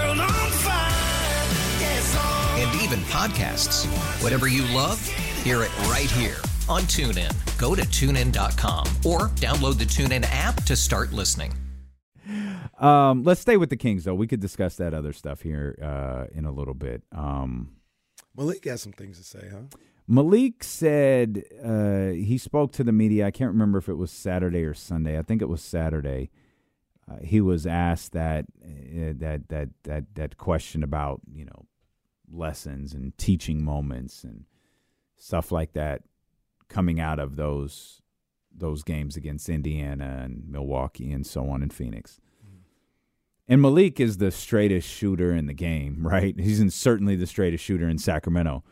and even podcasts. Whatever you love, hear it right here on TuneIn. Go to tunein.com or download the TuneIn app to start listening. Um, let's stay with the Kings, though. We could discuss that other stuff here uh, in a little bit. Um, Malik has some things to say, huh? Malik said uh, he spoke to the media. I can't remember if it was Saturday or Sunday. I think it was Saturday. Uh, he was asked that uh, that that that that question about you know lessons and teaching moments and stuff like that coming out of those those games against Indiana and Milwaukee and so on in Phoenix. Mm-hmm. And Malik is the straightest shooter in the game, right? He's in, certainly the straightest shooter in Sacramento.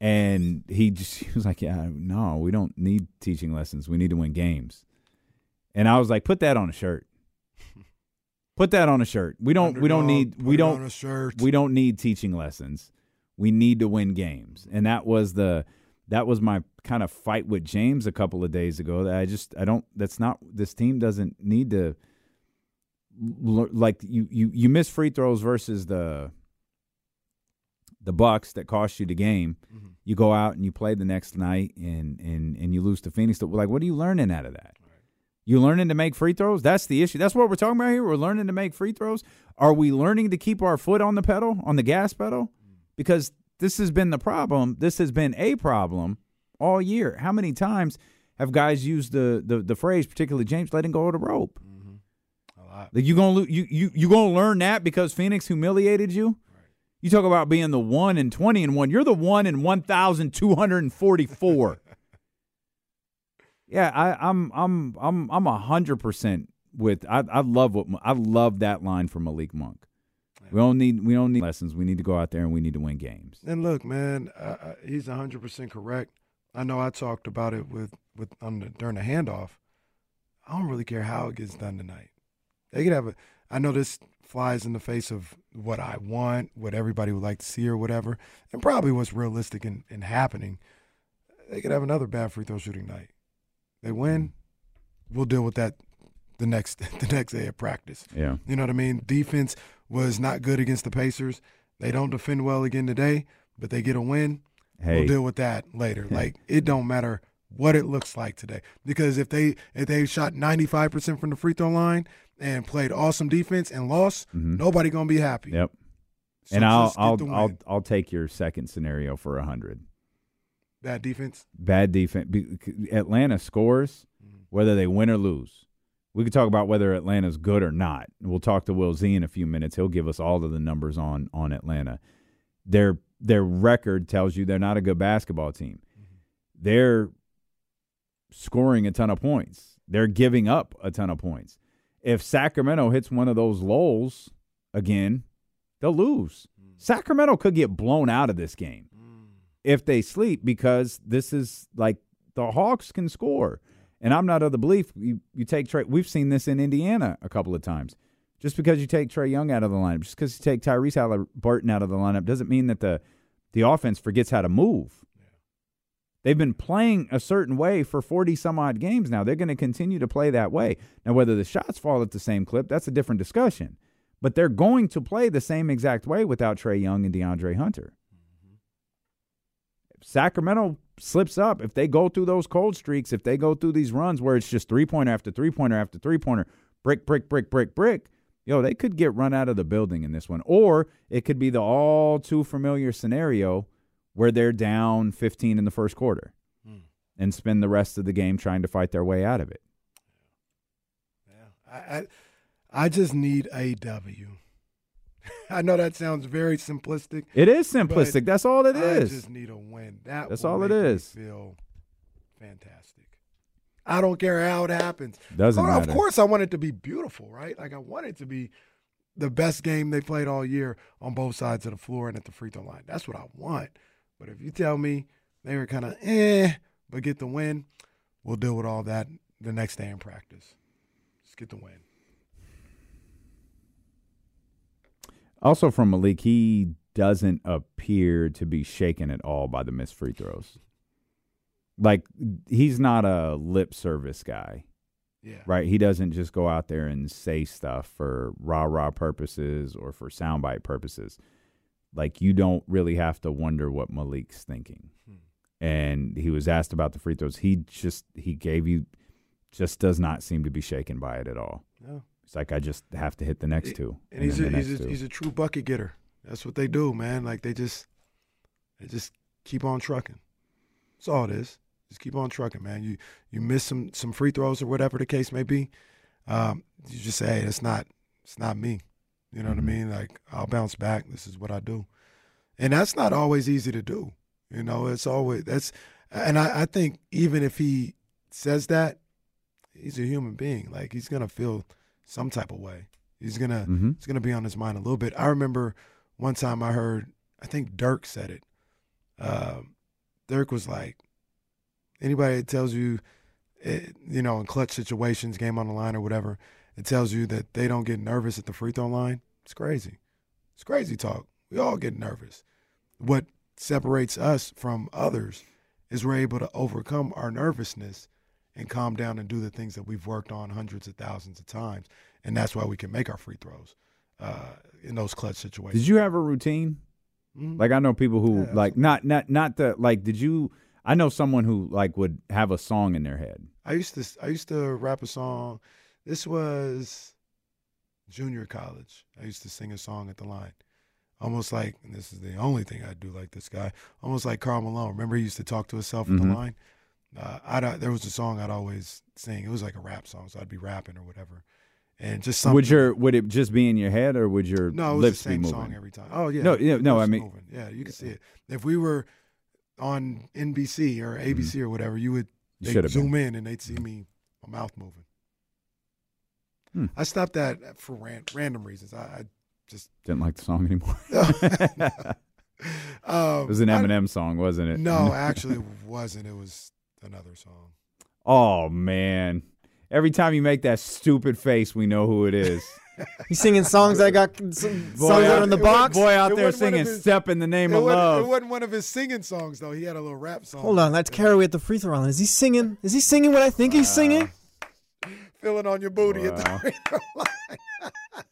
And he just he was like, "Yeah, no, we don't need teaching lessons. We need to win games." And I was like, "Put that on a shirt. Put that on a shirt. We don't we don't need we don't we don't need teaching lessons. We need to win games." And that was the that was my kind of fight with James a couple of days ago. That I just I don't that's not this team doesn't need to like you you you miss free throws versus the the Bucks that cost you the game. You go out and you play the next night and and and you lose to Phoenix. Like, what are you learning out of that? You learning to make free throws? That's the issue. That's what we're talking about here. We're learning to make free throws. Are we learning to keep our foot on the pedal, on the gas pedal? Because this has been the problem. This has been a problem all year. How many times have guys used the the, the phrase, particularly James, letting go of the rope? Mm-hmm. A lot. Like you gonna you you you gonna learn that because Phoenix humiliated you? You talk about being the one and twenty and one. You're the one in one thousand two hundred and forty four. yeah, I, I'm I'm I'm I'm a hundred percent with. I I love what I love that line from Malik Monk. We don't need we don't need lessons. We need to go out there and we need to win games. And look, man, uh, uh, he's hundred percent correct. I know I talked about it with with on the, during the handoff. I don't really care how it gets done tonight. They could have a. I know this flies in the face of what I want, what everybody would like to see, or whatever, and probably what's realistic and, and happening. They could have another bad free throw shooting night. They win, we'll deal with that the next the next day of practice. Yeah. You know what I mean? Defense was not good against the Pacers. They don't defend well again today, but they get a win. Hey. We'll deal with that later. Like it don't matter what it looks like today because if they if they shot 95% from the free throw line and played awesome defense and lost, nobody going to be happy. Mm-hmm. Yep. So and I'll I'll. I'll I'll take your second scenario for a hundred. Bad defense. bad defense. Be- Atlanta scores mm-hmm. whether they win or lose. We could talk about whether Atlanta's good or not. We'll talk to Will Z in a few minutes. He'll give us all of the numbers on on Atlanta. Their their record tells you they're not a good basketball team. Mm-hmm. They're scoring a ton of points. They're giving up a ton of points. If Sacramento hits one of those lulls again, they'll lose. Mm. Sacramento could get blown out of this game if they sleep because this is like the Hawks can score. And I'm not of the belief you, you take Trey. We've seen this in Indiana a couple of times. Just because you take Trae Young out of the lineup, just because you take Tyrese Halliburton out of the lineup, doesn't mean that the the offense forgets how to move. They've been playing a certain way for 40 some odd games now. They're going to continue to play that way. Now, whether the shots fall at the same clip, that's a different discussion. But they're going to play the same exact way without Trae Young and De'Andre Hunter. Sacramento slips up, if they go through those cold streaks, if they go through these runs where it's just three pointer after three pointer after three pointer, brick, brick, brick, brick, brick, yo, they could get run out of the building in this one. Or it could be the all too familiar scenario where they're down 15 in the first quarter Hmm. and spend the rest of the game trying to fight their way out of it. Yeah, I, I, I just need a W. I know that sounds very simplistic. It is simplistic. That's all it is. I just need a win. That That's all it is. Feel fantastic. I don't care how it happens. Doesn't Oh, matter. Of course, I want it to be beautiful, right? Like I want it to be the best game they played all year on both sides of the floor and at the free throw line. That's what I want. But if you tell me they were kind of eh, but get the win, we'll deal with all that the next day in practice. Just get the win. Also, from Malik, he doesn't appear to be shaken at all by the missed free throws. Like, he's not a lip service guy, Yeah. right? He doesn't just go out there and say stuff for rah rah purposes or for soundbite purposes. Like, you don't really have to wonder what Malik's thinking. Hmm. And he was asked about the free throws. He just, he gave you, just does not seem to be shaken by it at all. No. It's like, I just have to hit the next two. And he's a, he's a, two. he's a true bucket getter. That's what they do, man. Like they just they just keep on trucking. That's all it is. Just keep on trucking, man. You you miss some some free throws or whatever the case may be. Um, you just say, hey, it's not it's not me. You know what I mean? Like I'll bounce back. This is what I do, and that's not always easy to do. You know, it's always that's, and I, I think even if he says that, he's a human being. Like he's gonna feel some type of way. He's gonna Mhm. it's gonna be on his mind a little bit. I remember one time I heard I think Dirk said it. Um, Dirk was like, anybody that tells you, eh, you know, in clutch situations, game on the line or whatever, it tells you that they don't get nervous at the free throw line. It's crazy. It's crazy talk. We all get nervous. What separates us from others is we're able to overcome our nervousness and calm down and do the things that we've worked on hundreds of thousands of times. And that's why we can make our free throws uh, in those clutch situations. Did you have a routine? Mhm. Like I know people who Yeah, like not not not the like. Did you? I know someone who like would have a song in their head. I used to I used to rap a song. This was junior college. I used to sing a song at the line. Almost like and this is the only thing I do like this guy. Almost like Karl Malone. Remember he used to talk to himself at Mhm. the line? Uh, I'd, there was a song I'd always sing. It was like a rap song, so I'd be rapping or whatever. And just something. Would your would it just be in your head or would your no, it was lips the same song every time. Oh yeah. No, yeah, no, I mean- moving. yeah, you can see it. If we were on NBC or ABC or whatever, you would should zoom been. in and they'd see me, my mouth moving. Hmm. I stopped that for ran, random reasons. I, I just Didn't like the song anymore. um, it was an I- Eminem song, wasn't it? no, actually, it wasn't. It was another song. oh man! Every time you make that stupid face, we know who it is. He's singing songs that got some songs Boy, that out- in the it box. boy out there wasn't one of singing his- "Step in the Name of wasn't, Love." it wasn't one of his singing songs though. He had a little rap song. Hold on, that's Carey at the free throw line. Is he singing? Is he singing what I think he's singing? Feeling on your booty at the free throw line.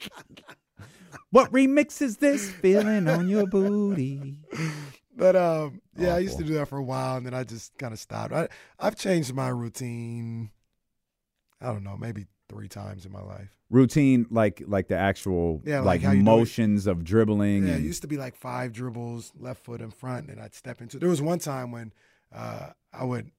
What remix is this? Feeling on your booty. But um, yeah, I used to do that for a while, and then I just kind of stopped. I, I've changed my routine. I don't know, maybe three times in my life. Routine, like like the actual Yeah, like like, how you do it. motions of dribbling. Yeah, it used to be like five dribbles, left foot in front, and I'd step into. There was one time when uh, I would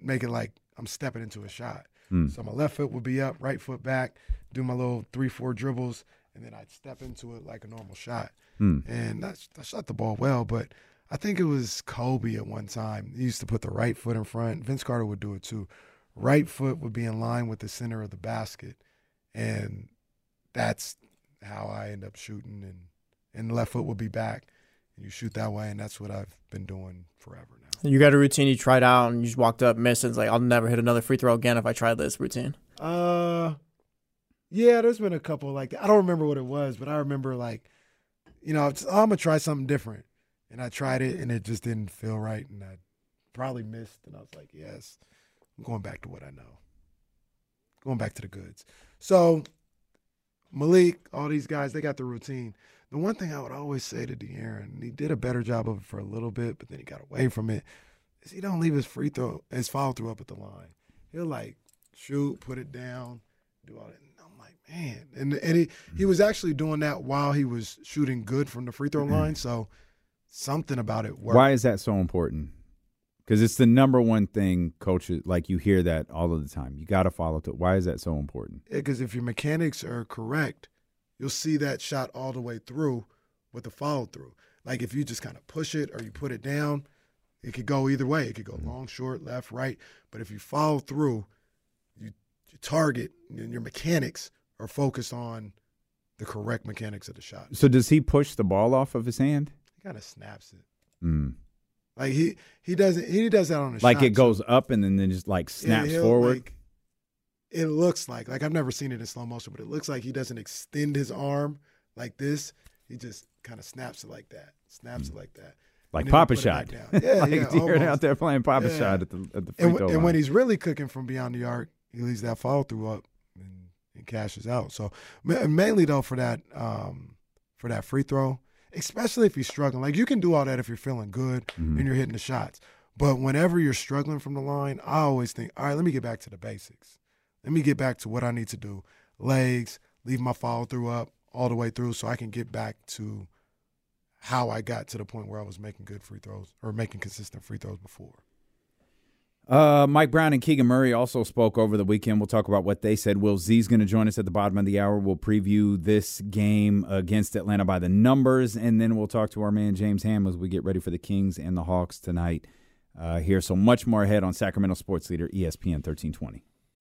make it like I'm stepping into a shot. Hmm. So my left foot would be up, right foot back, do my little three, four dribbles, and then I'd step into it like a normal shot. Hmm. And I, I shot the ball well, but I think it was Kobe at one time. He used to put the right foot in front. Vince Carter would do it too. Right foot would be in line with the center of the basket, and that's how I end up shooting. And and left foot would be back, and you shoot that way, and that's what I've been doing forever now. You got a routine you tried out and you just walked up, missed, and it's like, I'll never hit another free throw again if I try this routine. Uh, yeah, there's been a couple like that. I don't remember what it was, but I remember like, you know, I'm gonna try something different, and I tried it, and it just didn't feel right, and I probably missed, and I was like, yes, I'm going back to what I know, going back to the goods. So Malik, all these guys, they got the routine. The one thing I would always say to De'Aaron, and he did a better job of it for a little bit, but then he got away from it, is he don't leave his free throw, his follow through up at the line. He'll like shoot, put it down, do all that. And I'm like, man. And and he, he mm-hmm. was actually doing that while he was shooting good from the free throw mm-hmm. line. So something about it worked. Why is that so important? Because it's the number one thing coaches like you hear that all of the time. You got to follow through. Why is that so important? Because if your mechanics are correct, you'll see that shot all the way through with the follow through. Like if you just kind of push it or you put it down, it could go either way. It could go mm-hmm. long, short, left, right. But if you follow through, you, you target and your mechanics are focused on the correct mechanics of the shot. So does he push the ball off of his hand? Kind of snaps it. Mm. Like he he doesn't he does that on a Like shot, it goes up and then, then just like snaps he'll, forward. like- it looks like like I've never seen it in slow motion, but it looks like he doesn't extend his arm like this. He just kind of snaps it like that, snaps it like that, like Papa put it back Shot. Yeah, like yeah, you're out there playing Papa Yeah. Shot at the at the free And, throw and line. when he's really cooking from beyond the arc, he leaves that follow through up and, and cashes out. So ma- mainly though for that um, for that free throw, especially if you're struggling. Like you can do all that if you're feeling good Mm-hmm. and you're hitting the shots. But whenever you're struggling from the line, I always think, all right, let me get back to the basics. Let me get back to what I need to do. Legs, leave my follow through up all the way through so I can get back to how I got to the point where I was making good free throws or making consistent free throws before. Uh, Mike Brown and Keegan Murray also spoke over the weekend. We'll talk about what they said. Will Z's going to join us at the bottom of the hour. We'll preview this game against Atlanta by the numbers, and then we'll talk to our man James Ham as we get ready for the Kings and the Hawks tonight. Uh, here, so much more ahead on Sacramento Sports Leader ESPN thirteen twenty.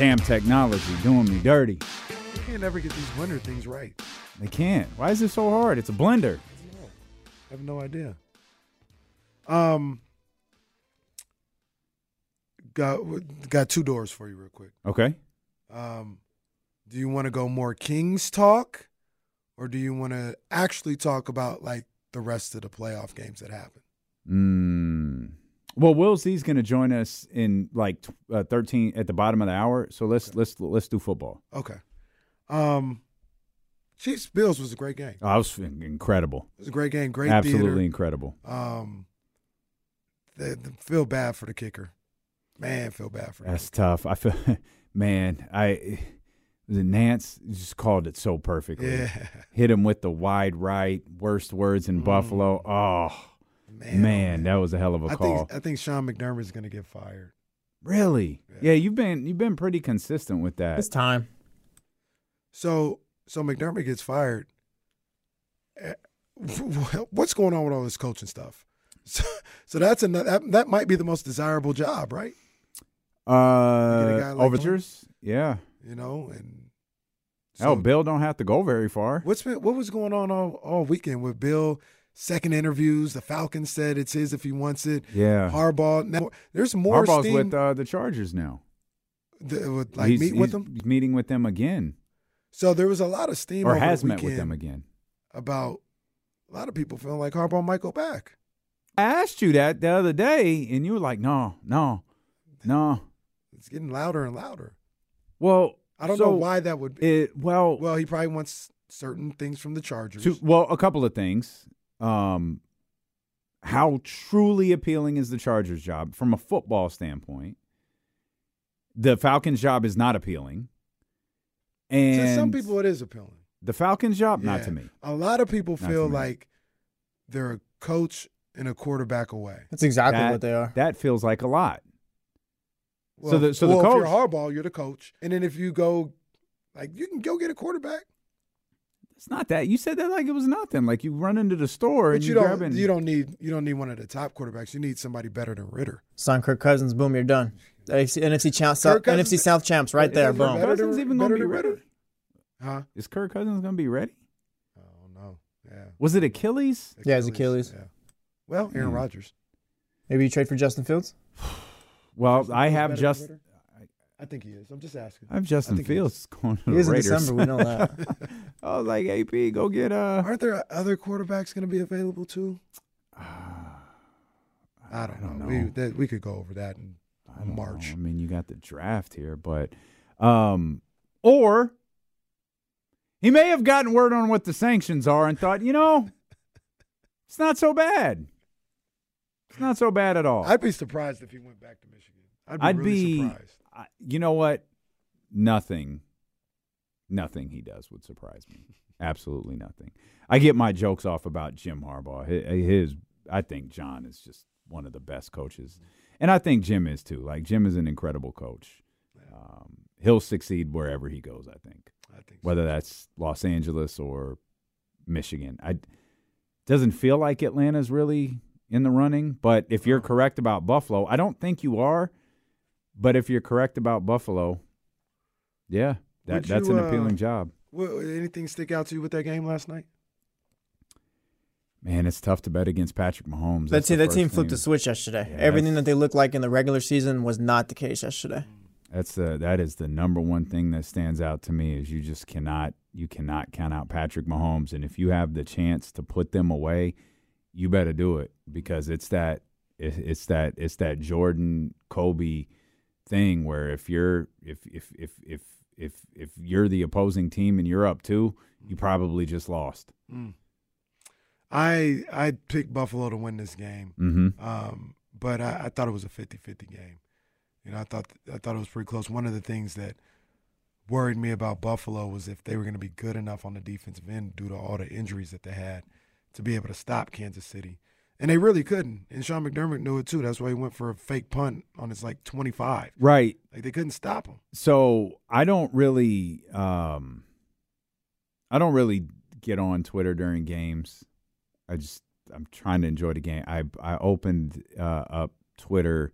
Damn technology doing me dirty. You can't ever get these winter things right. They can't. Why is it so hard? It's a blender. I have no idea. Um, got got two doors for you real quick. Okay. Um, do you want to go more Kings talk, or do you want to actually talk about like the rest of the playoff games that happen? Mm. Well, Will Z's going to join us in like uh, thirteen at the bottom of the hour. So let's let's let's do football. Okay. Um, Chiefs Bills was a great game. Oh, it was incredible. It was a great game. Great Absolutely theater. incredible. Um, they, they feel bad for the kicker. Man, feel bad for. the That's kicker. tough. I feel, man. I was it Nantz just called it so perfectly. Yeah, Hit him with the wide right. Worst words in Buffalo. Oh man. man, that was a hell of a I call. think I think Sean McDermott's going to get fired. really? Yeah. Yeah. you've been you've been pretty consistent with that. It's time. So so McDermott gets fired. Eh, What's going on with all this coaching stuff? So, so that's another that, that might be the most desirable job, right? Uh, like overtures. Yeah. You know, and Hell, Bill don't have to go very far. What's been what was going on all, all weekend with Bill? Second interviews, the Falcons said it's his if he wants it. Yeah. Harbaugh. Now, there's more Harbaugh's steam with uh, the Chargers now. th- with, like He's- meet with them. Meeting with them again, So there was a lot of steam or has the met with them again. about a lot of people feeling like Harbaugh might go back. I asked you that the other day, and you were like, "No, no, no." It's getting louder and louder. Well, I don't so know why that would be. It well, Well, he probably wants certain things from the Chargers. two, well, a couple of things. Um, how truly appealing is the Chargers job from a football standpoint. The Falcons job is not appealing. And to some people, it is appealing. the Falcons job, not to me. A lot of people Not feel like they're a coach and a quarterback away. That's exactly That- what they are. That feels like a lot. Well, so the so well, the if you're coach Harbaugh, you're the coach, and then if you go, like, you can go get a quarterback, it's not that. You said that like it was nothing. Like you run into the store but and you you don't. You don't need. You don't need one of the top quarterbacks. You need somebody better than Ridder. Sign Kirk Cousins, boom, you're done. NFC, NFC, champ, Kirk NFC South champs right there. boom. better Cousins even gonna be ready? Ridder? Huh? Is Kirk Cousins going to be ready? Oh no. Yeah. Was it Achilles? Yeah, it's Achilles. Yeah. Well, Aaron Hmm. Rodgers. Maybe you trade for Justin Fields? Well, Justin I have better than just Ridder? I think he is. I'm just asking. I'm Justin think he is. Fields going to He the is in Raiders. December, we know that. I was like, AP, go get uh Aren't there other quarterbacks going to be available too? I don't, don't know. know. We that, we could go over that in I March. know. I mean, you got the draft here, but um, or he may have gotten word on what the sanctions are and thought, you know, it's not so bad. It's not so bad at all. I'd be surprised if he went back to Michigan. I'd be I'd really be- surprised. I, you know what? Nothing, nothing he does would surprise me. Absolutely nothing. I get my jokes off about Jim Harbaugh. His, I think John is just one of the best coaches, and I think Jim is too. Like Jim is an incredible coach. Um, he'll succeed wherever he goes. I think, I think so. whether that's Los Angeles or Michigan. I doesn't feel like Atlanta's really in the running. But if you're correct about Buffalo, I don't think you are. But if you're correct about Buffalo, yeah, that that's you, an uh, appealing job. What, anything stick out to you with that game last night? Man, it's tough to bet against Patrick Mahomes. That That's team, that team flipped thing. the switch yesterday. Yeah, Everything that they looked like in the regular season was not the case yesterday. That's the that is the number one thing that stands out to me is you just cannot you cannot count out Patrick Mahomes, and if you have the chance to put them away, you better do it because it's that it's that it's that Jordan Kobe thing where if you're if if if if if if you're the opposing team and you're up two, you probably just lost. I I picked Buffalo to win this game, Mm-hmm. um, but I, I thought it was a 50-50 game. You know, I thought I thought it was pretty close. One of the things that worried me about Buffalo was if they were going to be good enough on the defensive end due to all the injuries that they had to be able to stop Kansas City, and they really couldn't. And Sean McDermott knew it too. That's why he went for a fake punt on his like twenty five. Right. Like they couldn't stop him. so I don't really um I don't really get on Twitter during games. I just I'm trying to enjoy the game. I I opened uh, up Twitter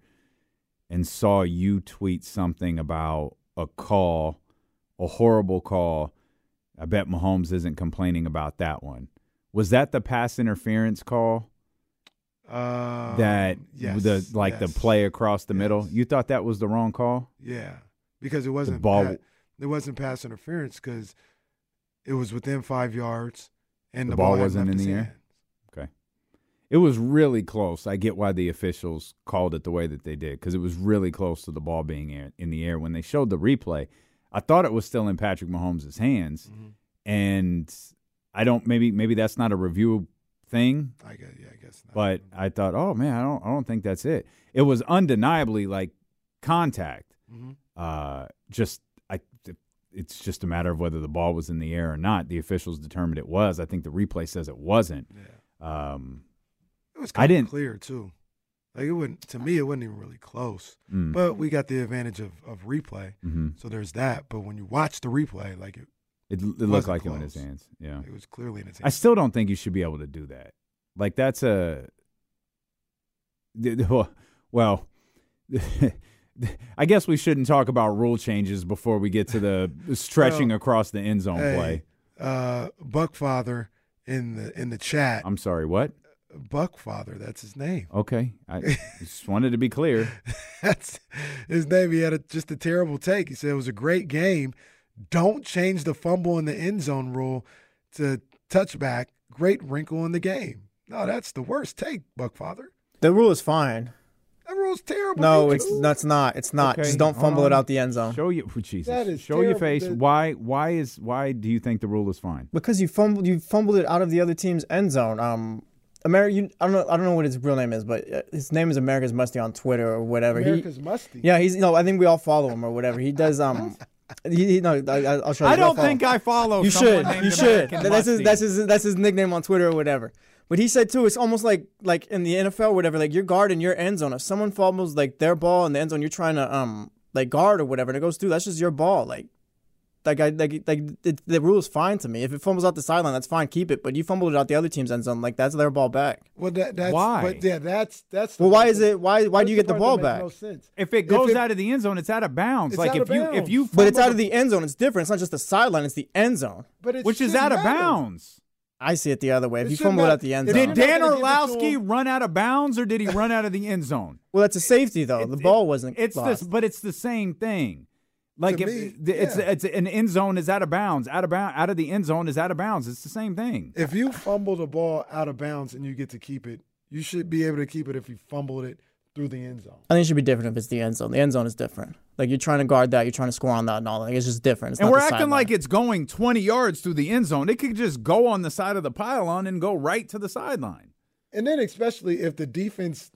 and saw you tweet something about a call, a horrible call. I bet Mahomes isn't complaining about that one. Was that the pass interference call? Uh, that yes, the like yes. the play across the middle? You thought that was the wrong call? Yeah, because it wasn't ball- pa- it wasn't pass interference because it was within five yards and The the, ball hadn't wasn't in the air? Okay. It was really close. I get why the officials called it the way that they did because it was really close to the ball being air, in the air. When they showed the replay, I thought it was still in Patrick Mahomes' hands, Mm-hmm. and I don't maybe maybe that's not a review thing, I guess, yeah, guess not. but I thought, oh man, I don't I don't think that's it. It was undeniably like contact. Mhm. Uh, just I. It's just a matter of whether the ball was in the air or not. The officials determined it was. I think the replay says it wasn't. yeah, Um, it was I didn't- of clear too. Like it wouldn't to me, it wasn't even really close. mm, But we got the advantage of of replay, mhm. so there's that. But when you watch the replay, like it, It, it looked like it in his hands. Yeah. it was clearly in his hands. I still don't think you should be able to do that. Like that's a th- th- well, well I guess we shouldn't talk about rule changes before we get to the stretching Well, across the end zone hey, play. uh, Buckfather in the in the chat. I'm sorry, what? Buckfather, that's his name. Okay. I just wanted to be clear. That's his name. He had a, just a terrible take. He said it was a great game. Don't change the fumble in the end zone rule to touchback. Great wrinkle in the game. No, that's the worst take, Buckfather. The rule is fine. That rule's terrible. No, it's that's not. It's not. Okay, Just don't fumble on. it out the end zone. Show you oh, Jesus. That is Show your face. The- Why why is why do you think the rule is fine? Because you fumbled, you fumbled it out of the other team's end zone. Um, America. You, I don't know. I don't know what his real name is, but uh, his name is America's Musty on Twitter or whatever. He- America's musty. yeah, he's no. I think we all follow him or whatever. He does. Um, he, he no. I, I'll show you. I don't think. I follow. You someone should. named You should. That's his. That's his. That's his nickname on Twitter or whatever. But he said too, it's almost like like in the NFL or whatever. Like you're guarding your end zone. If someone fumbles like their ball in the end zone, you're trying to um like guard or whatever, and it goes through. That's just your ball. Like. Like I like like it, the rule is fine to me. If it fumbles out the sideline, that's fine. Keep it. But you fumbled it out the other team's end zone. Like that's their ball back. Well, that, that's Why? But yeah, that's that's. the Well, why is it? Why why do you that's get the part ball back? No sense. If it goes it- out of the end zone, it's out of bounds. It's like out if of you if bounds. you But it's out of the end zone. It's different. It's not just the sideline. It's the end zone. But it which is shouldn't out of matter. bounds. I see it the other way. If It you shouldn't fumble it at the end zone, Did Dan gonna give it to Orlovsky run out of bounds or did he run out of the end zone? well, that's a safety though. The ball wasn't. It's lost. this, but it's the same thing. Like if me, the- it's yeah. it's an end zone is out of bounds, out of bound, out of the end zone is out of bounds. It's the same thing. If you fumble the ball out of bounds and you get to keep it, you should be able to keep it if you fumbled it through the end zone. I think it should be different if it's the end zone. The end zone is different. Like you're trying to guard that, you're trying to score on that, and all that. Like, it's just different. It's and not we're the acting sideline. like it's going 20 yards through the end zone. It could just go on the side of the pylon and go right to the sideline. And then especially if the defense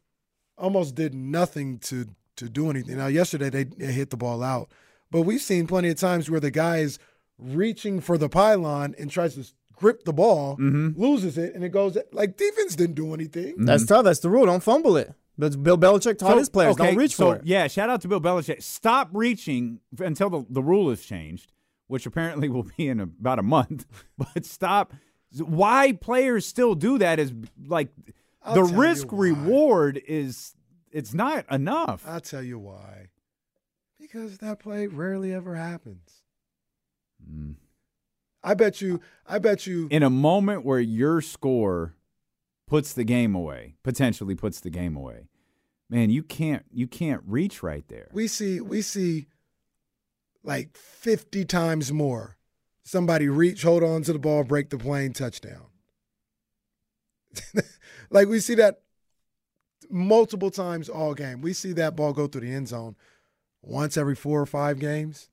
almost did nothing to to do anything. Now yesterday they, they hit the ball out, but we've seen plenty of times where the guy is reaching for the pylon and tries to grip the ball, Mm-hmm. loses it, and it goes like defense didn't do anything. that's tough. That's the rule. Don't fumble it. But Bill Belichick taught his players okay, don't reach so, for it. Yeah, shout out to Bill Belichick. Stop reaching until the, the rule is changed, which apparently will be in about a month. But stop. Why players still do that is like I'll the risk reward is it's not enough. I'll tell you why. Because that play rarely ever happens. Mm. I bet you. I bet you. in a moment where your score puts the game away, potentially puts the game away, man, you can't you can't reach right there. we see we see like 50 times more. Somebody reach hold on to the ball break the plane touchdown. Like we see that multiple times all game. We see that ball go through the end zone once every four or five games.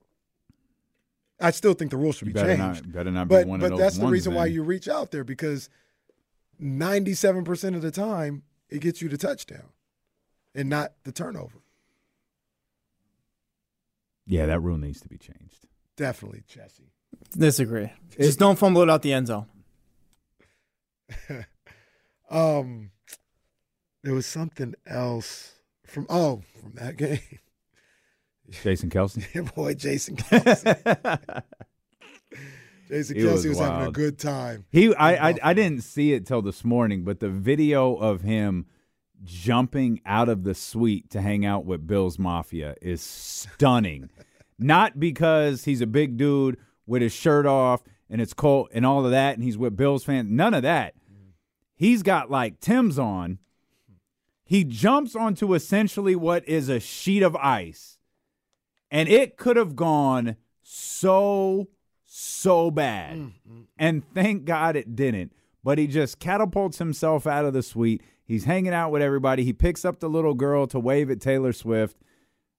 I still think the rules should be better changed. not better not but be one but of those that's the reason why you reach out there because 97% of the time it gets you the touchdown and not the turnover Yeah, that rule needs to be changed. definitely jesse Disagree. Just don't fumble it out the end zone. Um, there was something else from oh from that game. Jason Kelce. Your boy Jason Kelce. Jason Kelce was was, having a good time. He I, I I didn't see it till this morning, but the video of him jumping out of the suite to hang out with Bill's Mafia is stunning. Not because he's a big dude with his shirt off and it's cold and all of that, and he's with Bills fans. None of that. He's got like Tim's on. He jumps onto essentially what is a sheet of ice, and it could have gone so so bad. Mm, mm. And thank God it didn't. But he just catapults himself out of the suite. He's hanging out with everybody. He picks up the little girl to wave at Taylor Swift.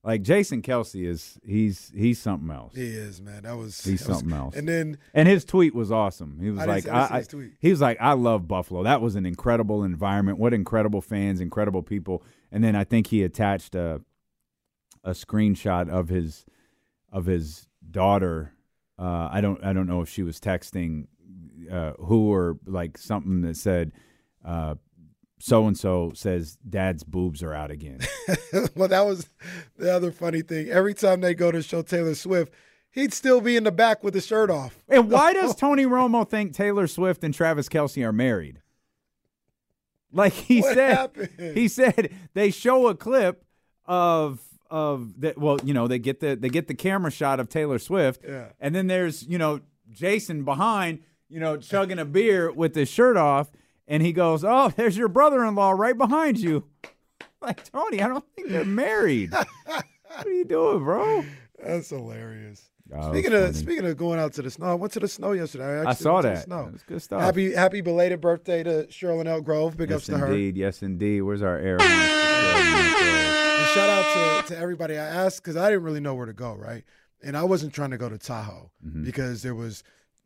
Like Jason Kelce is he's he's something else. He is man. That was He's that was- something else. And then And his tweet was awesome. He was I like, see- I I, tweet. he was like, I love Buffalo. That was an incredible environment. What incredible fans, incredible people. And then I think he attached a a screenshot of his of his daughter. Uh, I don't I don't know if she was texting uh, who or like something that said so and so says dad's boobs are out again. well, that was the other funny thing. Every time they go to show Taylor Swift, he'd still be in the back with his shirt off. And why does Tony Romo think Taylor Swift and Travis Kelce are married? Like he What said, happened? he said they show a clip of of that. Well, you know, they get the they get the camera shot of Taylor Swift, Yeah. and then there's you know Jason behind, you know, chugging a beer with his shirt off, and he goes, "Oh, there's your brother-in-law right behind you." Like Tony, I don't think they're married. what are you doing, bro? That's hilarious. Oh, speaking of funny. speaking of going out to the snow, I went to the snow yesterday. I, I actually saw went that. Snow. That's good stuff. Happy happy belated birthday to Cheryl L. Grove. Big yes, ups to her. indeed. Yes, indeed. Where's our air? horn? And shout out to, to everybody I asked because I didn't really know where to go, right? And I wasn't trying to go to Tahoe Mm-hmm. because there was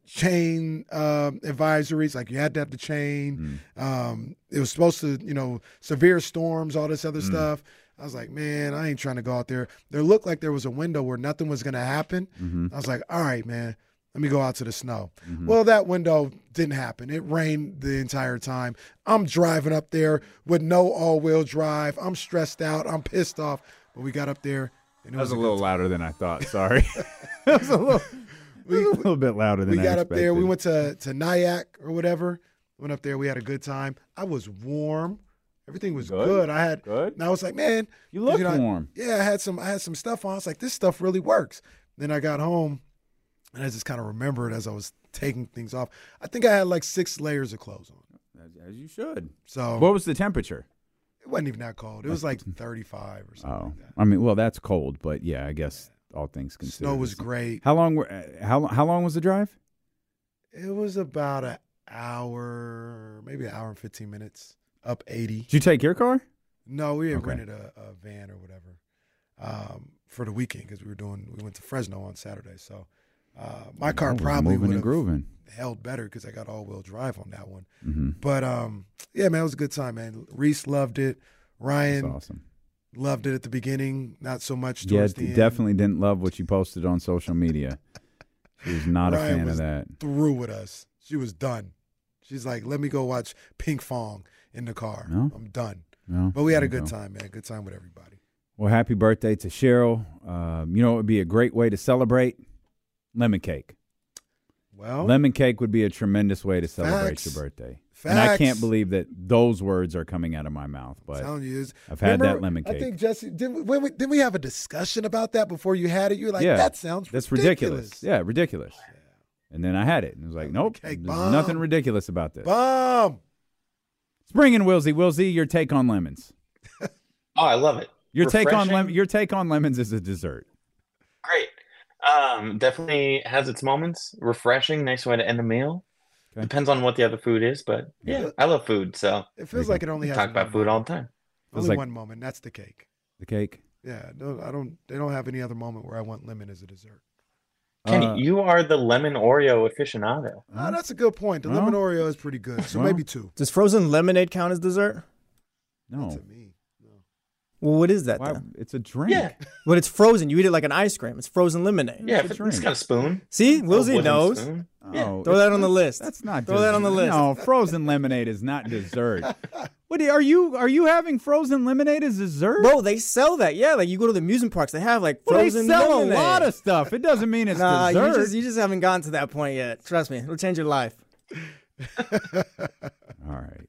chain um, advisories, like you had to have the chain. Mm. Um, it was supposed to, you know, severe storms, all this other Mm. stuff. I was like, man, I ain't trying to go out there. There looked like there was a window where nothing was going to happen. Mm-hmm. I was like, all right, man, let me go out to the snow. Mm-hmm. Well, that window didn't happen. It rained the entire time. I'm driving up there with no all wheel drive. I'm stressed out. I'm pissed off. But we got up there. And it That was a little time. louder than I thought. Sorry. that was a little, it was a little bit louder than I thought. we got up there. We went to to Nyack or whatever. Went up there. We had a good time. I was warm. Everything was Good? good. I had. Good? And I was like, man, You look know, I- warm. yeah, I had some. I had some stuff on. I was like, this stuff really works. Then I got home, and I just kind of remembered as I was taking things off. I think I had like six layers of clothes on. As, as you should. So What was the temperature? it wasn't even that cold. It was like 35 or something Oh, like that. I mean, well, that's cold, but yeah, I guess all things considered. Snow was great. How long were? uh, How how long was the drive? It was about an hour, maybe an hour and 15 minutes up 80. Did you take your car? No, we had Okay. rented a, a van or whatever um, for the weekend because we were doing. We went to Fresno on Saturday, so uh, my car probably would have grooving. held better because I got all wheel drive on that one. Mm-hmm. But um, yeah, man, it was a good time, man. Reese loved it. That's Ryan awesome. loved it at the beginning, not so much Yeah, towards the d- end. definitely didn't love what you posted on social media. She was not a Ryan fan was of that. Through with us, she was done. She's like, "Let me go watch Pinkfong in the car. No? I'm done." No, But we had a good go. time, man. Good time with everybody. Well, happy birthday to Cheryl. Um, you know, it would be a great way to celebrate lemon cake. Well, Lemon cake would be a tremendous way to celebrate Facts. your birthday. And I can't believe that those words are coming out of my mouth. But telling you, I've had Remember, that lemon cake. I think Jesse didn't we, when we, didn't we have a discussion about that before you had it? You were like, yeah, that sounds that's ridiculous. ridiculous. Yeah, ridiculous. Oh, and then I had it, and it was like, nope, cake there's bomb. nothing ridiculous about this. Bomb. Let's bring Will Z. Wilsey, your take on lemons. Oh, I love it. Your take on Refreshing. lemon. Your take on lemons is a dessert. Great. Um, definitely has its moments. Refreshing, nice way to end a meal. Okay. Depends on what the other food is, but yeah, I love food, so It feels like it only has talk about one food all the time. Only like- one moment. That's the cake. The cake. Yeah, no, I don't. They don't have any other moment where I want lemon as a dessert. Kenny, Uh, you are the lemon Oreo aficionado. Ah, that's a good point. The Well- lemon Oreo is pretty good. So well- maybe two. Does frozen lemonade count as dessert? no, To me, no. Well, what is that Why- then? it's a drink. Yeah, But it's frozen. You eat it like an ice cream. It's frozen lemonade. yeah. a If it's drink. got a spoon. See, A Will Z wooden knows. spoon. Oh, Throw that on the list. That's not. Throw that on the list. No, frozen lemonade is not dessert. what are you? Are you having frozen lemonade as dessert? Bro, they sell that. Yeah, like you go to the amusement parks, they have like frozen. well, they sell lemonade. a lot of stuff. It doesn't mean it's Nah, you dessert. just you just haven't gotten to that point yet. Trust me, it'll change your life. All right.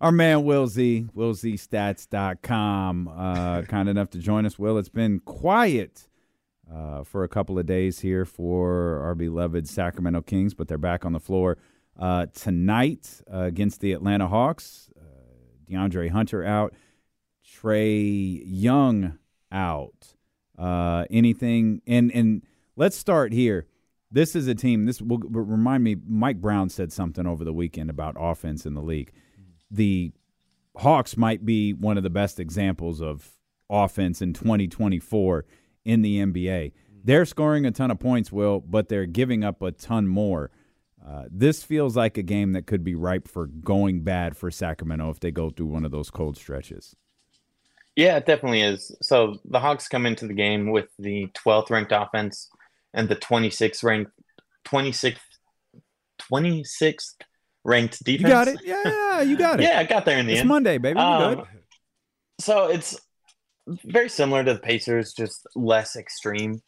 Our man Will Z, willzstats.com, uh, kind enough to join us. Will, it's been quiet uh, for a couple of days here for our beloved Sacramento Kings, but they're back on the floor uh, tonight uh, against the Atlanta Hawks. Uh, De'Andre Hunter out, Trae Young out. Uh, anything and and let's start here. This is a team. This will will remind me. Mike Brown said something over the weekend about offense in the league. The Hawks might be one of the best examples of offense in 2024 in the NBA. They're scoring a ton of points, Will, but they're giving up a ton more. Uh, this feels like a game that could be ripe for going bad for Sacramento if they go through one of those cold stretches. Yeah, it definitely is. So the Hawks come into the game with the 12th ranked offense and the 26th ranked 26th 26th ranked defense. You got it. Yeah, you got it. yeah, I got there in the end. it's end. Monday, baby. Um, good? So it's very similar to the Pacers, just less extreme.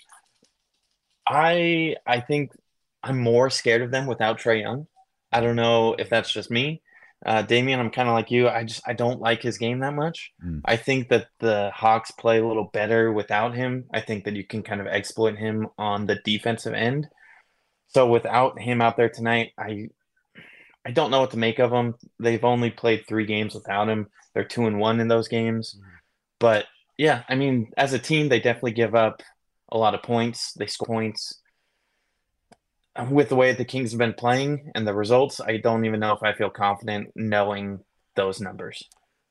I I think I'm more scared of them without Trae Young. I don't know if that's just me. Uh, Damian, I'm kind of like you. I just I don't like his game that much. Mm. I think that the Hawks play a little better without him. I think that you can kind of exploit him on the defensive end. So without him out there tonight, I I don't know what to make of them. They've only played three games without him. They're two and one in those games. Mm-hmm. But yeah, I mean, as a team, they definitely give up a lot of points. They score points. Um, with the way the Kings have been playing and the results, I don't even know if I feel confident knowing those numbers,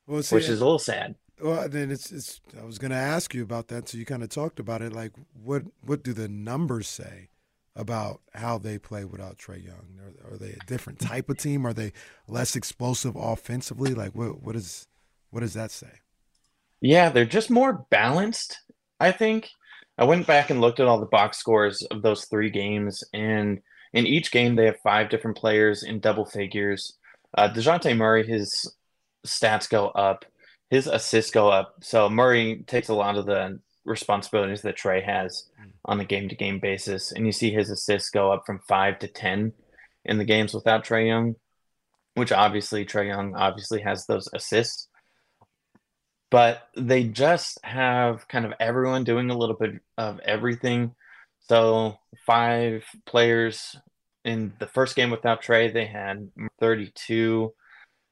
Well, see, which is a little sad. Well, then it's it's. I was going to ask you about that. So you kind of talked about it. Like, what what do the numbers say about how they play without Trae Young? Are, are, they a different type of team? Are they less explosive offensively? Like what what is what does that say? Yeah, they're just more balanced, I think. I went back and looked at all the box scores of those three games, and in each game they have five different players in double figures. Uh, Dejounte Murray, his stats go up, his assists go up. So Murray takes a lot of the responsibilities that Trae has mm. on a game to game basis. And you see his assists go up from five to 10 in the games without Trae Young, which obviously Trae Young obviously has those assists. But they just have kind of everyone doing a little bit of everything. So, five players in the first game without Trae, they had 32.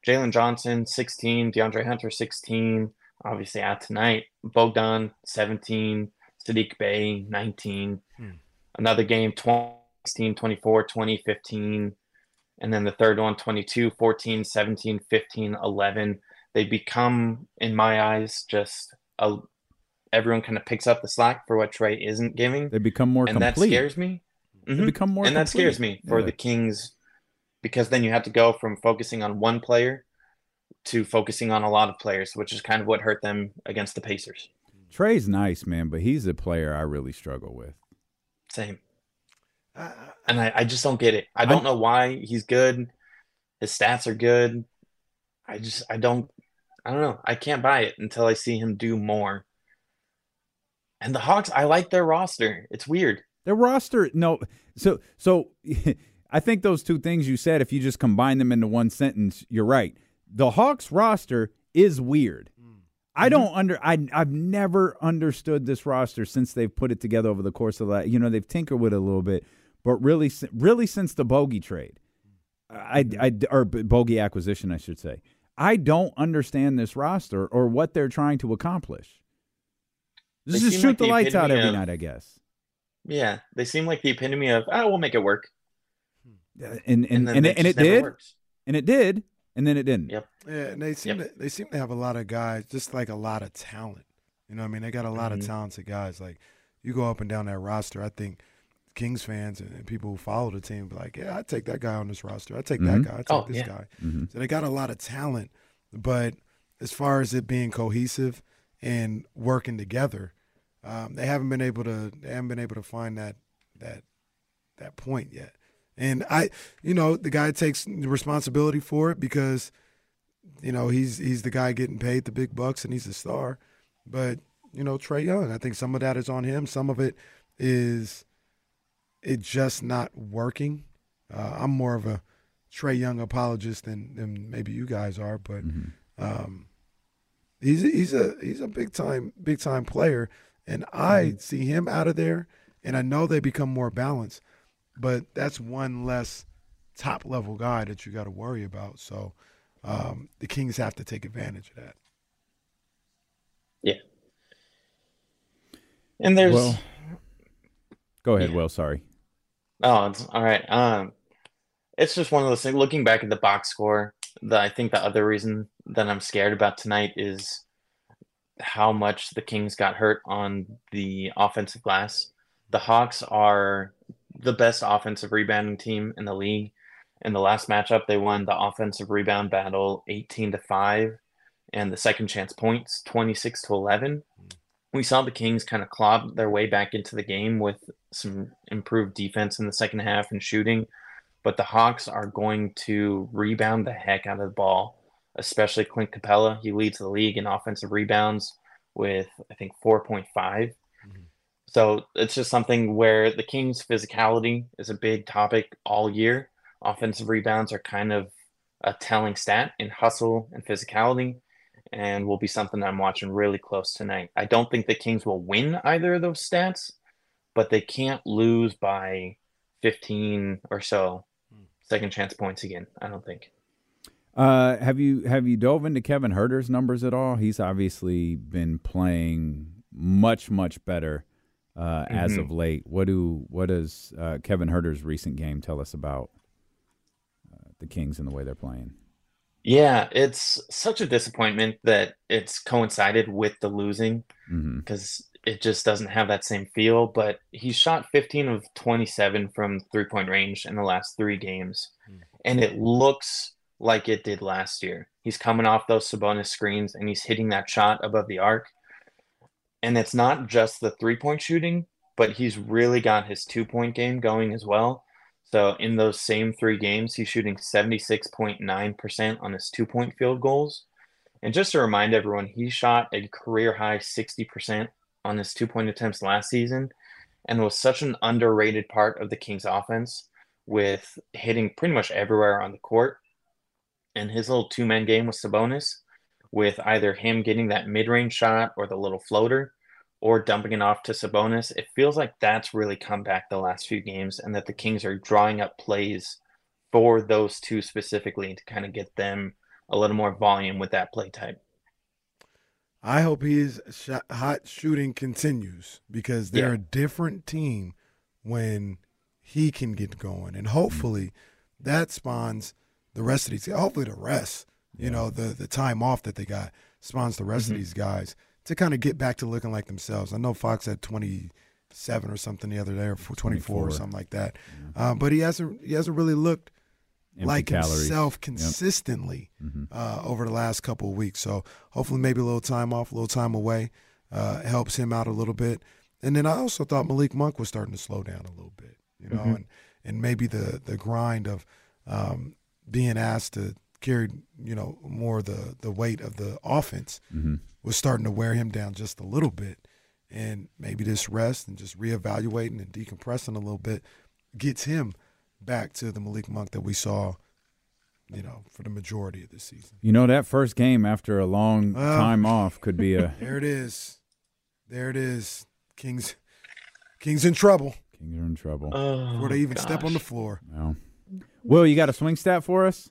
Jalen Johnson, 16. De'Andre Hunter, 16 obviously out tonight. Bogdan, 17. Saddiq Bey, 19. Hmm. Another game, 20, 16, 24, 20, 15. And then the third one, 22, 14, 17, 15, 11. They become, in my eyes, just a, everyone kind of picks up the slack for what Trae isn't giving. They become more and complete. that scares me. Mm-hmm. They become more and complete. that scares me for yeah. the Kings because then you have to go from focusing on one player to focusing on a lot of players, which is kind of what hurt them against the Pacers. Trae's nice, man, but he's a player I really struggle with. Same. Uh, and I, I, just don't get it. I don't I, know why he's good. His stats are good. I just I don't I don't know. I can't buy it until I see him do more. And the Hawks, I like their roster. It's weird. Their roster, no. So so I think those two things you said, if you just combine them into one sentence, you're right the Hawks roster is weird. Mm. I mm-hmm. don't under I I've never understood this roster since they've put it together over the course of that. You know, they've tinkered with it a little bit, but really really since the Bogey trade. I, mm-hmm. I or Bogey acquisition, I should say. I don't understand this roster or what they're trying to accomplish. This is shoot like the, the lights out every of, night, I guess. Yeah, they seem like the epitome of, oh, we'll make it work. Hmm. Uh, and and and, and, it, and it did, works. and it did and then it didn't. Yep. Yeah, and they seem yep. to they seem to have a lot of guys, just like a lot of talent. You know, what I mean, they got a lot mm-hmm. of talented guys. Like you go up and down that roster, I think Kings fans and, people who follow the team be like, yeah, I take that guy on this roster. I take mm-hmm. that guy. I take oh, this yeah. guy. Mm-hmm. So they got a lot of talent, but as far as it being cohesive and working together, um, they haven't been able to. They haven't been able to find that that that point yet. And I, you know, the guy takes the responsibility for it because, you know, he's he's the guy getting paid the big bucks and he's a star. But you know, Trae Young, I think some of that is on him. Some of it is it just not working. Uh, I'm more of a Trae Young apologist than, than maybe you guys are, but mm-hmm. um, he's he's a he's a big time big time player, and I mm-hmm. see him out of there, and I know they become more balanced but that's one less top level guy that you got to worry about. So um, the Kings have to take advantage of that. Yeah. And there's. Well, go ahead, yeah. Will. Sorry. Oh, it's all right. Um, it's just one of those things. Looking back at the box score, the, I think the other reason that I'm scared about tonight is how much the Kings got hurt on the offensive glass. The Hawks are the best offensive rebounding team in the league. In the last matchup, they won the offensive rebound battle 18 to 5 and the second chance points 26 to 11. We saw the Kings kind of claw their way back into the game with some improved defense in the second half and shooting, but the Hawks are going to rebound the heck out of the ball, especially Clint Capela. He leads the league in offensive rebounds with I think 4.5 so it's just something where the Kings' physicality is a big topic all year. Offensive rebounds are kind of a telling stat in hustle and physicality, and will be something I'm watching really close tonight. I don't think the Kings will win either of those stats, but they can't lose by 15 or so second chance points again. I don't think. Uh, have you have you dove into Kevin Huerter's numbers at all? He's obviously been playing much much better uh, mm-hmm. as of late. What do what does uh, Kevin Huerter's recent game tell us about uh, the Kings and the way they're playing? Yeah, it's such a disappointment that it's coincided with the losing mm-hmm. because it just doesn't have that same feel. But he shot 15 of 27 from three point range in the last three games, and it looks like it did last year. He's coming off those Sabonis screens and he's hitting that shot above the arc. And it's not just the three point shooting, but he's really got his two point game going as well. So in those same three games, he's shooting 76.9% on his two point field goals. And just to remind everyone, he shot a career high 60% on his two point attempts last season and was such an underrated part of the Kings offense with hitting pretty much everywhere on the court. And his little two man game with Sabonis, with either him getting that mid range shot or the little floater or dumping it off to Sabonis, it feels like that's really come back the last few games and that the Kings are drawing up plays for those two specifically to kind of get them a little more volume with that play type. I hope his shot, hot shooting continues because they're Yeah. a different team when he can get going, and hopefully that spawns the rest of these. Hopefully the rest, you know, the the time off that they got spawns the rest Mhm. of these guys to kind of get back to looking like themselves. I know Fox had twenty seven or something the other day, or twenty four or something like that, uh, but he hasn't he hasn't really looked Empty like calories. himself Yep. consistently Mhm. uh, over the last couple of weeks. So hopefully, maybe a little time off, a little time away, uh, helps him out a little bit. And then I also thought Malik Monk was starting to slow down a little bit, you know, Mhm. and and maybe the the grind of um, being asked to carry, you know, more the the weight of the offense Mhm. was starting to wear him down just a little bit. And maybe this rest and just reevaluating and decompressing a little bit gets him back to the Malik Monk that we saw, you know, for the majority of the season. You know that first game after a long Well, time off could be a There it is. There it is. Kings Kings in trouble Kings are in trouble. Oh, before they even step on the floor. Well, Will, you got a swing stat for us?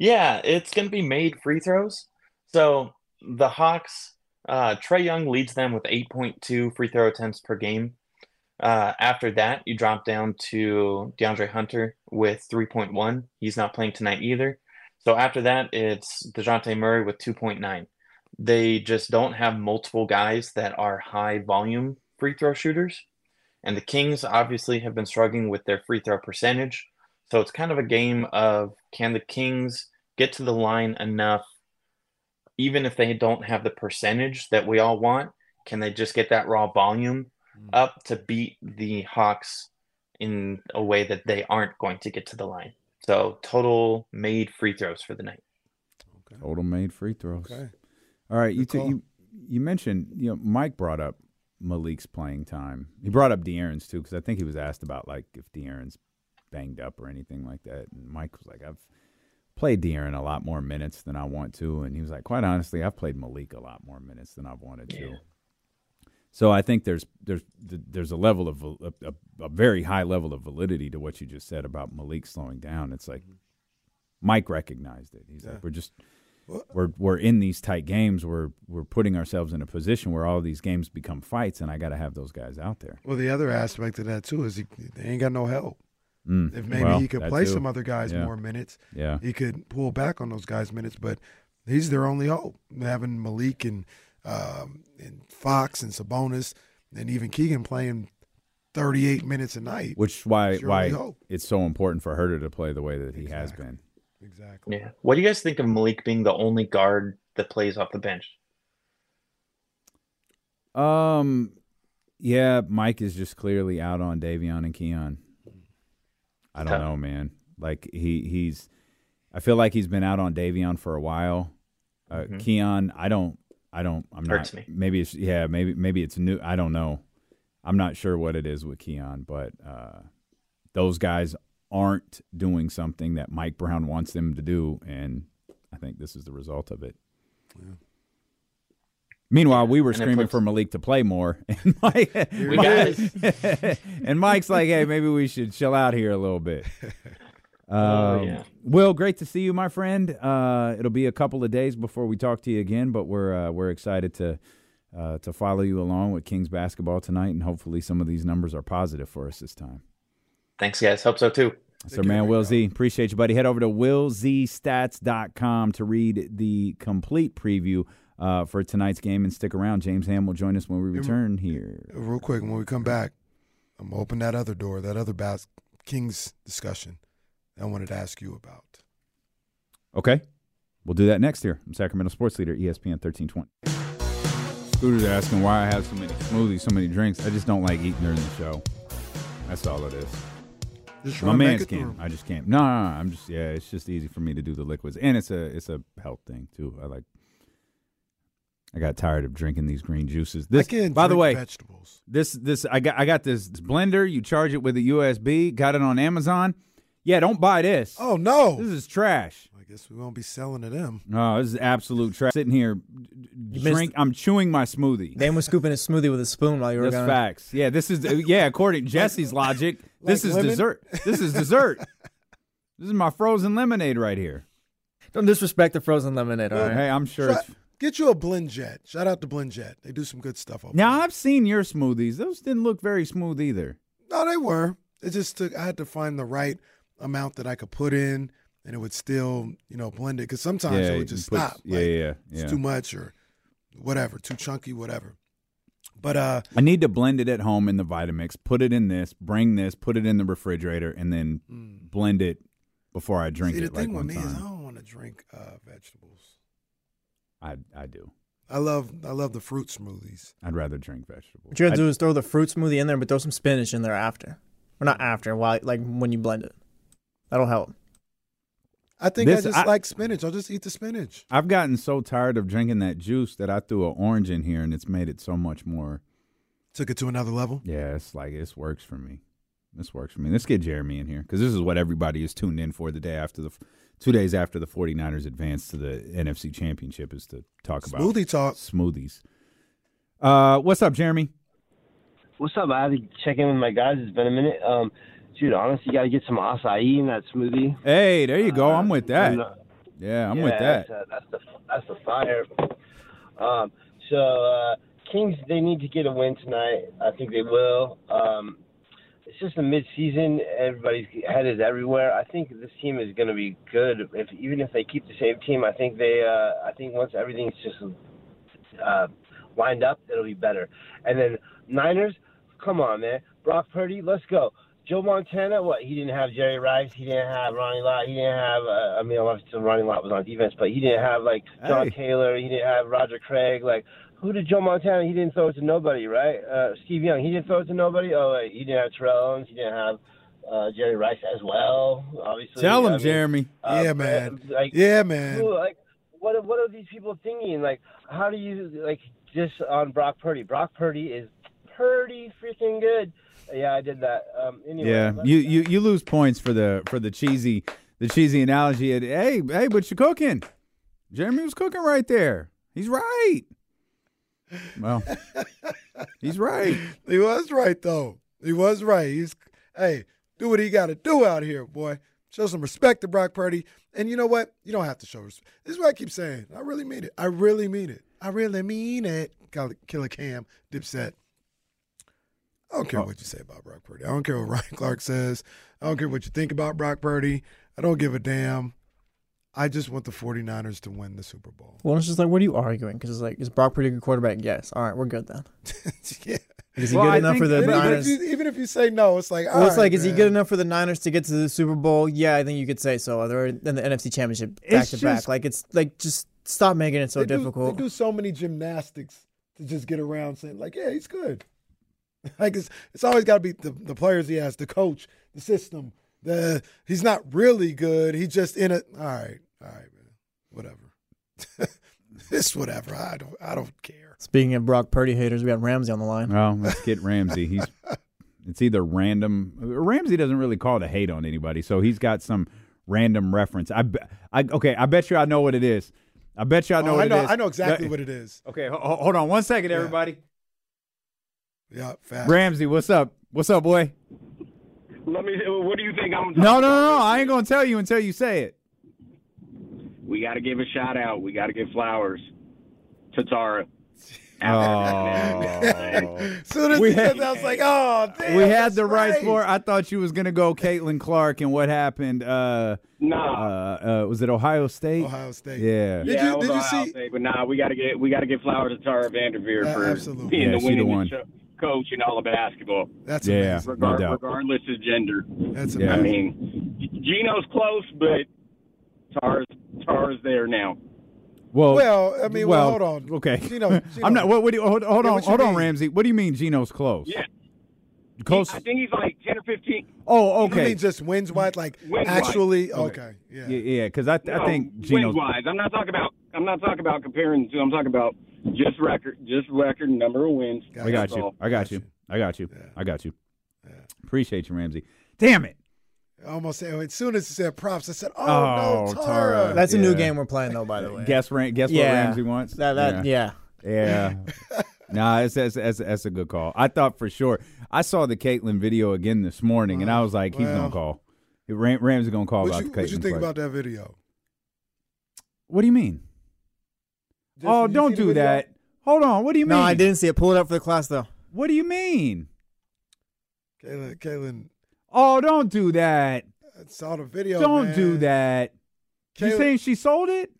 Yeah, it's going to be made free throws. So the Hawks, uh, Trae Young leads them with 8.2 free throw attempts per game. Uh, after that, you drop down to De'Andre Hunter with 3.1. He's not playing tonight either. So after that, it's Dejounte Murray with 2.9. They just don't have multiple guys that are high volume free throw shooters. And the Kings obviously have been struggling with their free throw percentage. So it's kind of a game of can the Kings get to the line enough, even if they don't have the percentage that we all want? Can they just get that raw volume mm. up to beat the Hawks in a way that they aren't going to get to the line? So total made free throws for the night. Total made free throws. Okay. All right, you, t- you you mentioned you know Mike brought up Malik's playing time. He brought up De'Aaron's too because I think he was asked about like if De'Aaron's banged up or anything like that, and Mike was like, "I've played De'Aaron a lot more minutes than I want to," and he was like, "Quite honestly, I've played Malik a lot more minutes than I've wanted to." So I think there's there's there's a level of a, a, a very high level of validity to what you just said about Malik slowing down. It's like mm-hmm. Mike recognized it. He's Yeah. like, we're just we're we're in these tight games. We're we're putting ourselves in a position where all these games become fights, and I got to have those guys out there. Well, the other aspect of that too is he, they ain't got no help. Mm. If maybe Well, he could play too. some other guys Yeah. more minutes, Yeah, he could pull back on those guys' minutes. But he's their only hope. Having Malik and um, and Fox and Sabonis and even Keegan playing 38 minutes a night. which is why It's why hope. it's so important for Huerter to play the way that he has been. Exactly. Yeah. What do you guys think of Malik being the only guard that plays off the bench? Um, yeah, Mike is just clearly out on Davion and Keon. I don't know, man. Like he he's, I feel like he's been out on Davion for a while. Uh, Mhm. Keon, I don't, I don't, I'm Hurts not. me. Maybe it's yeah, maybe maybe it's new. I don't know. I'm not sure what it is with Keon, but uh, those guys aren't doing something that Mike Brown wants them to do, and I think this is the result of it. Meanwhile, we were And screaming puts- for Malik to play more, and Mike, We got and Mike's like, "Hey, maybe we should chill out here a little bit." Oh, Um, yeah. Will, great to see you, my friend. Uh, it'll be a couple of days before we talk to you again, but we're uh, we're excited to uh, to follow you along with Kings basketball tonight, and hopefully some of these numbers are positive for us this time. Thanks, guys. Hope so too. That's Take our man, Will. Z. Appreciate you, buddy. Head over to willzstats.com to read the complete preview uh, for tonight's game. And stick around. James Ham will join us when we return here. Real quick, when we come back, I'm gonna open that other door, that other bas- Kings discussion. I wanted to ask you about. Okay. We'll do that next here. I'm Sacramento Sports Leader, ESPN 1320. Scooter's asking why I have so many smoothies, so many drinks. I just don't like eating during the show. That's all it is. Just My to man's can't. I just can't. No, no, no, I'm just yeah. It's just easy for me to do the liquids, and it's a it's a health thing too. I like. I got tired of drinking these green juices. This, I can't by the drink way, vegetables. this this I got I got this blender. You charge it with a USB. Got it on Amazon. Yeah, don't buy this. Oh no! This is trash. I guess we won't be selling to them. No, this is absolute trash. Sitting here, missed- drink. I'm chewing my smoothie. Dan was scooping a smoothie with a spoon while you were That's gone. facts. Yeah, this is yeah. According to Jesse's logic, this is lemon? dessert. This is dessert. this is my frozen lemonade right here. Don't disrespect the frozen lemonade, all right? Hey, I'm sure. Try- It's, get you a BlendJet. Shout out to BlendJet. They do some good stuff over now there. I've seen your smoothies. Those didn't look very smooth either. No, they were. It just took. I had to find the right amount that I could put in, and it would still, you know, blend it. Because sometimes yeah, it would just put- stop. Yeah, like, yeah, yeah. It's too much or whatever, too chunky, whatever. But uh, I need to blend it at home in the Vitamix. Put it in this. Bring this. Put it in the refrigerator, and then blend it before I drink see, the it. Like thing with one me is I don't want to drink uh, vegetables. I I do. I love I love the fruit smoothies. I'd rather drink vegetables. What you gotta I- do is throw the fruit smoothie in there, but throw some spinach in there after. Or not after, while like when you blend it. That'll help. I think This- I just I- like spinach. I'll just eat the spinach. I've gotten so tired of drinking that juice that I threw an orange in here, and it's made it so much more. Took it to another level. Yeah, it's like this works for me. This works for me. Let's get Jeremy in here because this is what everybody is tuned in for the day after the two days after the 49ers advance to the NFC Championship is to talk about Smoothie talk. smoothies. Uh, what's up, Jeremy? What's up? I had to check in with my guys. It's been a minute. Um, dude, honestly, you got to get some acai in that smoothie. Hey, there you go. I'm with that. And, uh, Yeah, I'm yeah, with that. That's, uh, that's the that's the fire. Um, so uh, Kings, they need to get a win tonight. I think they will. Um, it's just a mid-season. Everybody's head is everywhere. I think this team is going to be good. If even if they keep the same team, I think they. Uh, I think once everything's just uh, lined up, it'll be better. And then Niners, come on, man. Brock Purdy, let's go. Joe Montana, what? He didn't have Jerry Rice. He didn't have Ronnie Lott. He didn't have. Uh, I mean, obviously Ronnie Lott was on defense, but he didn't have like John Hey. Taylor. He didn't have Roger Craig. Like, who did Joe Montana? He didn't throw it to nobody, right? Uh, Steve Young, he didn't throw it to nobody. Oh, wait, he didn't have Terrell Owens. He didn't have uh, Jerry Rice as well. Obviously, Tell I him, mean, Jeremy. uh, yeah, man. Like, yeah, man. who, like, what are- what are these people thinking? Like, how do you like just on Brock Purdy? Brock Purdy is pretty freaking good. Yeah, I did that. Um, anyway, Yeah, you, you you lose points for the for the cheesy the cheesy analogy. At, hey hey, but you're cooking. Jeremy was cooking right there. He's right. Well, he's right. He was right though. He was right. He's hey, do what he got to do out here, boy. Show some respect to Brock Purdy. And you know what? You don't have to show respect. This is what I keep saying. I really mean it. I really mean it. I really mean it. Killer Cam, Dipset. I don't care oh. what you say about Brock Purdy. I don't care what Ryan Clark says. I don't care what you think about Brock Purdy. I don't give a damn. I just want the 49ers to win the Super Bowl. Well, it's just like, what are you arguing? Because it's like, is Brock pretty good quarterback? Yes. All right, we're good then. yeah. Is he Well, good I enough for the even, if Niners? you, even if you say no, it's like, Well, it's all like, right, is he good enough for the Niners to get to the Super Bowl? Yeah, I think you could say so. They're in the NFC Championship back It's to back. Like it's like just stop making it so they do- difficult. they do so many gymnastics to just get around saying like, yeah, he's good. like it's it's always got to be the, the players he has, the coach, the system. The he's not really good. He's just in it. All right, all right, man. Whatever. it's whatever. I don't. I don't care. Speaking of Brock Purdy haters, we got Ramsey on the line. Oh, let's get Ramsey. He's it's either random. Ramsey doesn't really call it a hate on anybody, so he's got some random reference. I, be- I okay. I bet you I know what it is. I bet you I know Oh, what I know. it is. I know exactly That- what it is. Okay, ho- ho- hold on one second, Yeah. everybody. Yeah, fast. Ramsey, what's up? What's up, boy? Let me. What do you think I'm? No, no, no, no. I ain't gonna tell you until you say it. We got to give a shout out. We got to give flowers to Tara. Oh. soon as We he said had- that, I was like, oh, damn. we had the right right. for. I thought you was gonna go Caitlin Clark, and what happened? Uh, Nah. uh, uh, was it Ohio State? Ohio State. Yeah. Did yeah, you- it was did you Ohio see- State, but nah, we got to get we got to give flowers to Tara VanDerveer Uh, for absolutely. being Yeah, the she the winning one. Cho- coach in all of basketball, That's Yeah, amazing. no doubt. regardless of gender. That's Yeah. I mean, Gino's close, but Tara's Tara's there now. Well, Well, I mean, well, hold on. Okay, Gino- I'm not. What, what do you, hold, hold Yeah, on, what you hold on. Ramsey. What do you mean Gino's close? Yeah, Close. I think he's like ten or fifteen. oh, You okay. mean just wins wise? Like Wins-wise. actually? Okay. Okay. Yeah. yeah, yeah. Because I, I No, think Gino's. wise. I'm not talking about. I'm not talking about comparing the two. I'm talking about just record, just record, number of wins. I got you. I got you. I got you. Yeah. I got you. Appreciate you, Ramsey. Damn it. I almost said as soon as he said props, I said, "Oh, Oh, no, Tara. Tara." That's a new game we're playing, though. By the way. Guess Ram, guess what Ramsey wants. That, that, yeah. Yeah. nah, it's, it's, it's, that's a good call. I thought for sure. I saw the Caitlin video again this morning, and I was like, he's Well. gonna call. Ram, Ramsey gonna call What about you, the Caitlin. what you think Clark. about that video? What do you mean? Just- oh, don't see the do video? that. Hold on. What do you mean? No, I didn't see it. Pull it up for the class, though. What do you mean? Kaylin, Kaylin Oh, don't do that. I saw the video. don't man. do that. You saying she sold it?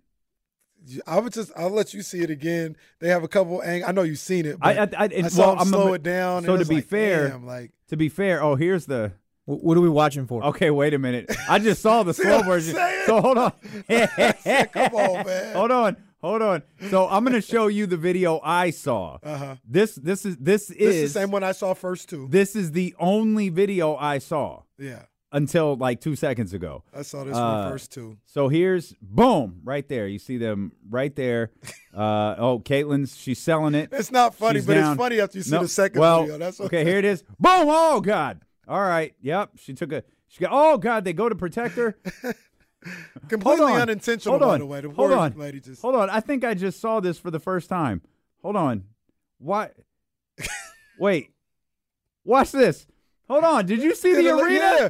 I would just. I'll let you see it again. They have a couple. Ang- I know you've seen it. I, But I, I, it- I saw well, him I'm slow a- it down. So and to be like, fair, damn, like to be fair, oh, here's the. Wh- What are we watching for? Okay, wait a minute. I just saw the slow version. So hold on. come on, man. Hold on. Hold on. So I'm gonna show you the video I saw. Uh-huh. This this is this This is is the same one I saw first too. this is the only video I saw Yeah, until like two seconds ago. I saw this Uh, one first too. So here's boom right there. You see them right there. Uh, oh, Caitlin's she's selling it. It's not funny, She's but down. it's funny after you see No, the second well, video. That's okay. Here it is. Boom! Oh God! All right. Yep. She took a. She got. Oh God! They go to protect her. Completely Hold on. unintentional, Hold by on. the way. The Hold on. lady just. Hold on. I think I just saw this for the first time. Hold on. What? Wait. Watch this. Hold on. Did you see the Yeah, arena? yeah.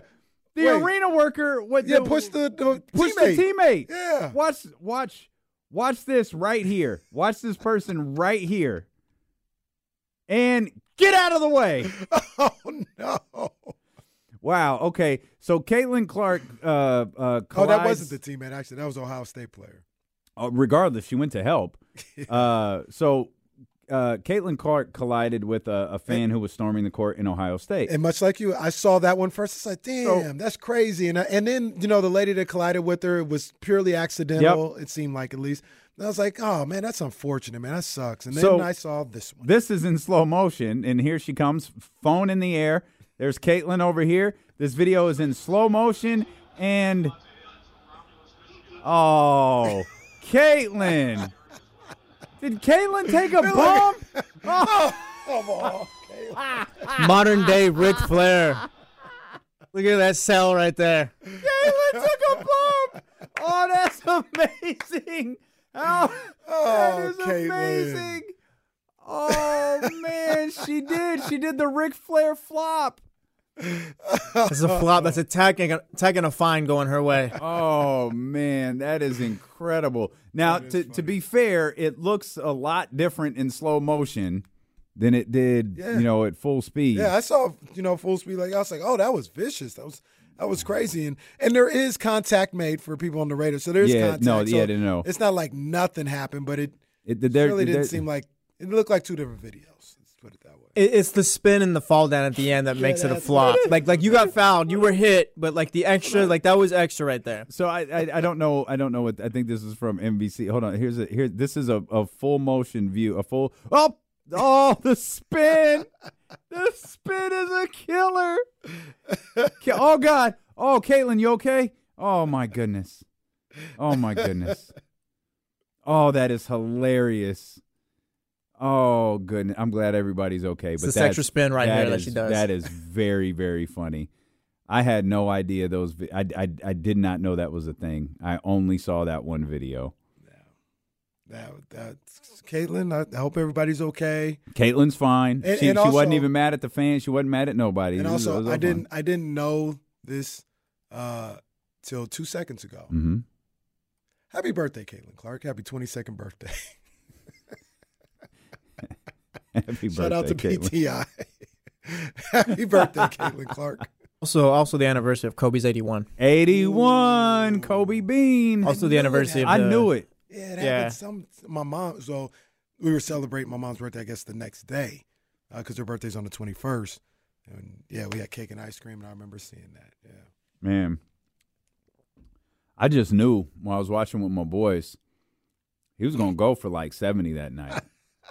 The Wait. arena worker. What? Yeah, the, push the, the push teammate. the teammate. Yeah. Watch. Watch. Watch this right here. Watch this person right here. And get out of the way. Oh no! Wow. Okay. So Caitlin Clark. Uh, uh, Oh, that wasn't the teammate. Actually, that was Ohio State player. uh, regardless, she went to help. uh, so uh, Caitlin Clark collided with a, a fan who was storming the court in Ohio State. And much like you, I saw that one first. It's like, damn, that's crazy. And I, and then you know the lady that collided with her was purely accidental. It seemed like at least. And I was like, oh man, that's unfortunate, man. That sucks. And then So- I saw this one. This is in slow motion, and here she comes, phone in the air. There's Caitlin over here. This video is in slow motion, and oh, Caitlin. Did Caitlin take a bump? Oh. Modern day Ric Flair. Look at that cell right there. Caitlin took a bump. Oh, that's amazing. Oh, Oh, that is Caitlin. amazing. Oh man, she did. She did the Ric Flair flop. That's a flop. That's a tagging, tagging a fine going her way. Oh man, that is incredible. Now, to to be fair, it looks a lot different in slow motion than it did, Yeah. you know, at full speed. Yeah, I saw you know full speed. Like I was like, oh, that was vicious. That was that was crazy. And and there is contact made for people on the radar. So there's Yeah, contact. no, So yeah, no, no. It's not like nothing happened, but it, It, it there- really didn't there- seem like it looked like two different videos. Let's put it that way. It, it's the spin and the fall down at the end that makes it a that's flop. Like like you got fouled, you were hit, but like the extra, like that was extra right there. So I, I I don't know I don't know what I think this is from NBC. Hold on, here's a here this is a, a full motion view, a full oh oh the spin, the spin is a killer. Oh God, oh Caitlin, you okay? Oh my goodness, oh my goodness, oh that is hilarious. Oh goodness, I'm glad everybody's okay. It's but this that's- extra spin right here that is- she does. That is very very funny. I had no idea those. vi- I, I I did not know that was a thing. I only saw that one video. That that's Caitlin. I, I hope everybody's okay. Caitlin's fine. And- she and she wasn't even mad at the fans. She wasn't mad at nobody. And was- also, I didn't I didn't know this uh, till two seconds ago. fun. Mhm. Happy birthday, Caitlin Clark. Happy 22nd birthday. Happy Shout out to birthday, Caitlin. PTI. Happy birthday, Caitlin Clark. Also, also the anniversary of Kobe's 81. 81, Kobe Bean. Also the anniversary of I knew it. Yeah, it Yeah. Some my mom. So we were celebrating my mom's birthday. I guess the next day, uh, because her birthday's on the twenty first. And yeah, we had cake and ice cream, and I remember seeing that. Yeah. Man, I just knew when I was watching with my boys, he was gonna go for like seventy that night.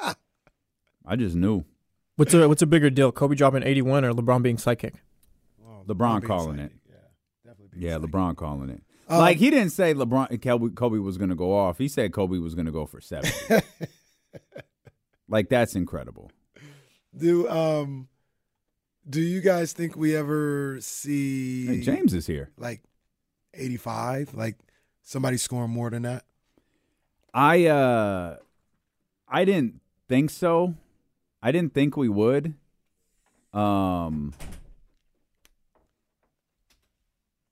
I just knew. What's a what's a bigger deal? Kobe dropping 81 or LeBron being psychic? LeBron being calling it. Yeah, LeBron calling it. Um, like he didn't say LeBron Kobe, Kobe was going to go off. He said Kobe was going to go for seventy. like that's incredible. Do um, do you guys think we ever see Hey, James is here. like eighty five? Like somebody scoring more than that? I uh I didn't think so. I didn't think we would. Um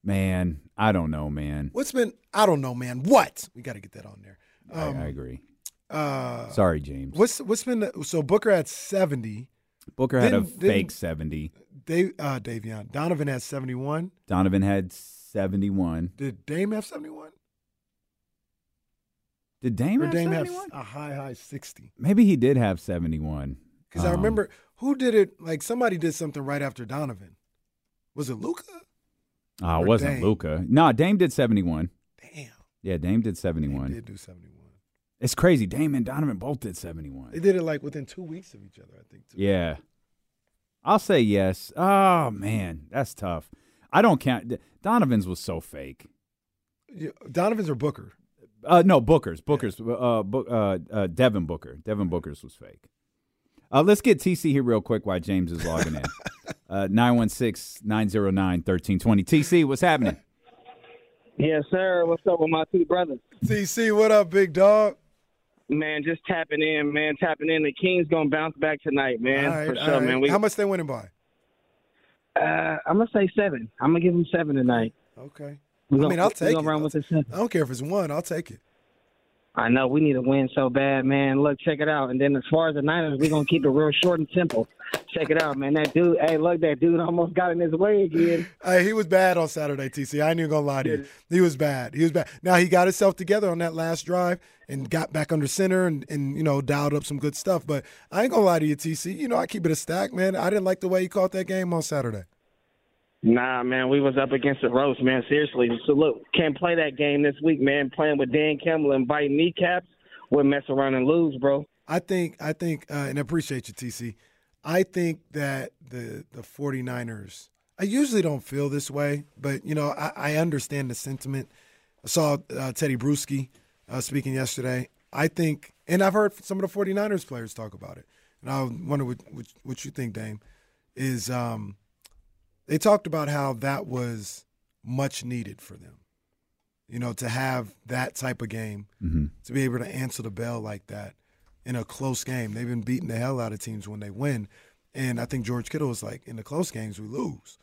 Man, I don't know, man. What's been? I don't know, man. What? We got to get that on there. Um, I, I agree. Uh, Sorry, James. What's what's been the, so Booker had seventy. Booker had a fake 70. Dave uh, Davion Donovan had seventy one. Donovan had 71. Did Dame have seventy one? Did Dame or have Dame 71? have a high high sixty? Maybe he did have 71. Because I Um, remember who did it. Like somebody did something right after Donovan. Was it Luka? Oh, or it wasn't? Luka. No, Dame did 71. Damn. Yeah, Dame did 71. Did do seventy one. It's crazy. Dame and Donovan both did 71. They did it like within two weeks of each other. I think. Too. Yeah. I'll say yes. Oh, man. That's tough. I don't count. Donovan's was so fake. Yeah, Donovan's or Booker? Uh, no, Booker's. Booker's. Uh, Book, uh, uh, Devin Booker. Devin Booker's was fake. Uh, let's get TC here real quick while James is logging in. Uh, 916 909 1320. TC, what's happening? Yes, sir. What's up with my two brothers? TC, what up, big dog? Man, just tapping in, man, tapping in. The Kings gonna bounce back tonight, man, All right, for sure, right. man. We, How much they winning by? uh, I'm gonna say seven. I'm gonna give them seven tonight. Okay. We I gonna- mean, I'll we take gonna it. run with the seven. I don't care if it's one. I'll take it. I know we need to win so bad, man. Look, check it out. And then as far as the Niners, we're gonna keep it real short and simple. Check it out, man. That dude, hey, look, that dude almost got in his way again. Hey, he was bad on Saturday, TC. I ain't even gonna lie to you. He was bad. He was bad. Now he got himself together on that last drive and got back under center and, and you know dialed up some good stuff. But I ain't gonna lie to you, TC. You know I keep it a stack, man. I didn't like the way he caught that game on Saturday. Nah, man, we was up against the roast, man. Seriously. So look, can't play that game this week, man. Playing with Dan Campbell and biting kneecaps, we'll mess around and lose, bro. I think I think uh, and I appreciate you, TC. I think that the the 49ers. I usually don't feel this way, but you know I, I understand the sentiment. I saw uh, Teddy Bruschi uh, speaking yesterday. I think, and I've heard some of the 49ers players talk about it. And I wonder what what, what you think, Dame. Is um, they talked about how that was much needed for them. You know, to have that type of game, Mhm. to be able to answer the bell like that in a close game. They've been beating the hell out of teams when they win. And I think George Kittle was like, in the close games, we lose.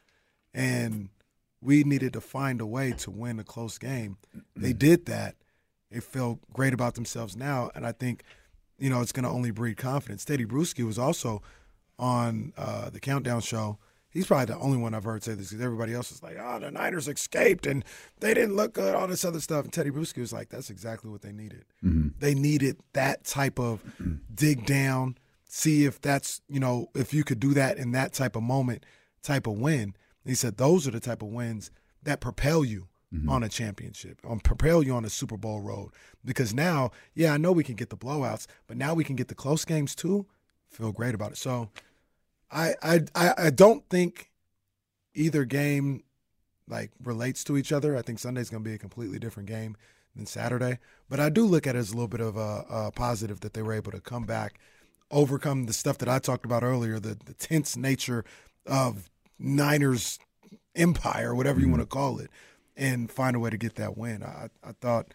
And we needed to find a way to win a close game. They did that. They feel great about themselves now. And I think, you know, it's going to only breed confidence. Teddy Bruschi was also on uh, the Countdown show. He's probably the only one I've heard say this because everybody else is like, oh, the Niners escaped and they didn't look good, all this other stuff. And Teddy Bruschi was like, that's exactly what they needed. Mhm. They needed that type of mm-hmm. dig down, see if that's, you know, if you could do that in that type of moment, type of win. And he said those are the type of wins that propel you mm-hmm. on a championship, on propel you on a Super Bowl road. Because now, yeah, I know we can get the blowouts, but now we can get the close games too. Feel great about it. So I I I, don't think either game like relates to each other. I think Sunday's going to be a completely different game than Saturday. But I do look at it as a little bit of a, a positive that they were able to come back, overcome the stuff that I talked about earlier, the, the tense nature of Niners empire, whatever you mm-hmm. want to call it, and find a way to get that win. I, I thought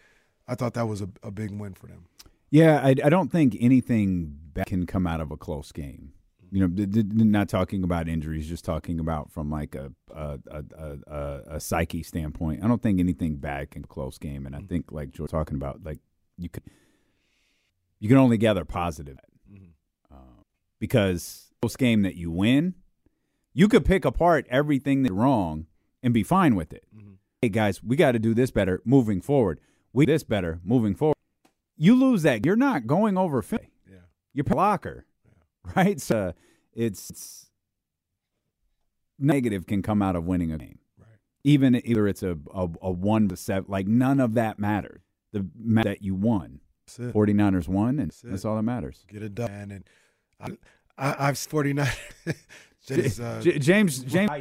I thought that was a, a big win for them. Yeah, I, I don't think anything can come out of a close game. You know, d- d- not talking about injuries, just talking about from like a a, a, a, a psyche standpoint. I don't think anything bad can close game, and I mm-hmm. think like George talking about, like you can you can only gather positive. Mm-hmm. Um, because close game that you win, you could pick apart everything that's wrong and be fine with it. Mm-hmm. Hey guys, we got to do this better moving forward. We this better moving forward. You lose that, you're not going over. Yeah. You're blocker, right? So it's, it's negative can come out of winning a game. Right. Even either it's a, a, a one to seven, like none of that matters. The ma- that you won. That's it. 49ers won, and That's that's all that matters. Get it done. And I, I, I've 49. James, uh, J- James, James,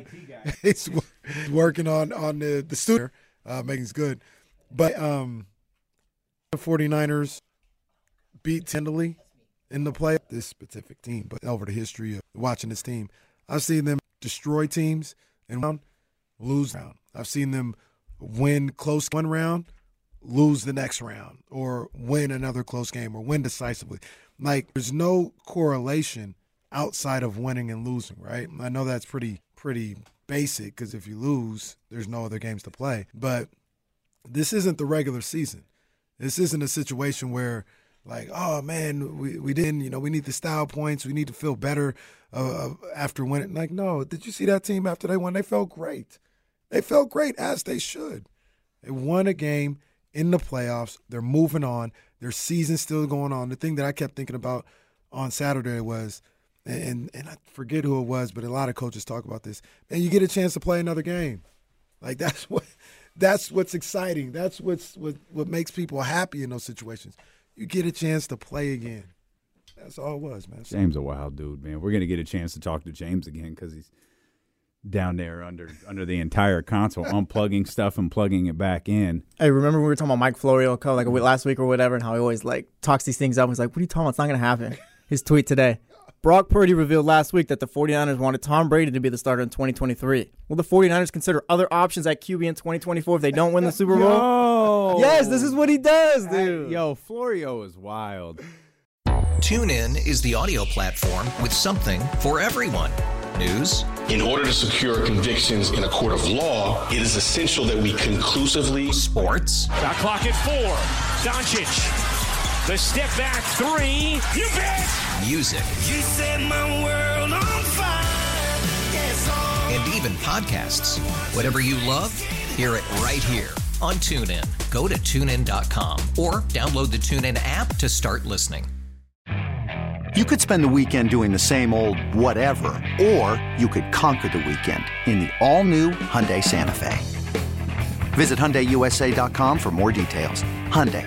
he's wo- working on on the the studio, uh, making it good. But um, the 49ers beat Tindley in the play. This specific team, but over the history of watching this team, I've seen them destroy teams and round, lose round. I've seen them win close one round, lose the next round, or win another close game, or win decisively. Like there's no correlation outside of winning and losing, right? I know that's pretty pretty basic because if you lose, there's no other games to play. But this isn't the regular season. This isn't a situation where like, oh man, we, we didn't, you know, we need the style points. We need to feel better uh, after winning. Like, no, did you see that team after they won? They felt great. They felt great as they should. They won a game in the playoffs. They're moving on. Their season's still going on. The thing that I kept thinking about on Saturday was, and and I forget who it was, but a lot of coaches talk about this. And you get a chance to play another game. Like that's what that's what's exciting. That's what's what what makes people happy in those situations. You get a chance to play again. That's all it was, man. James a wild dude, man. We're gonna get a chance to talk to James again because he's down there under under the entire console, unplugging stuff and plugging it back in. Hey, remember we were talking about Mike Florio co- like a week- last week or whatever, and how he always like talks these things up. He's like, "What are you talking about? It's not gonna happen." His tweet today. Brock Purdy revealed last week that the 49ers wanted Tom Brady to be the starter in 2023. Will the 49ers consider other options at QB in 2024 if they don't win the Super Bowl? Yo! Yes, this is what he does, dude. Yo, Florio is wild. TuneIn is the audio platform with something for everyone. News. In order to secure convictions in a court of law, it is essential that we conclusively. Sports. Shot clock at four. Doncic. The step back three. You bet. Music. You set my world on fire. Yes. And even podcasts. Whatever you love, hear it right here on TuneIn. Go to tunein.com or download the TuneIn app to start listening. You could spend the weekend doing the same old whatever, or you could conquer the weekend in the all-new Hyundai Santa Fe. Visit HyundaiUSA.com for more details. Hyundai,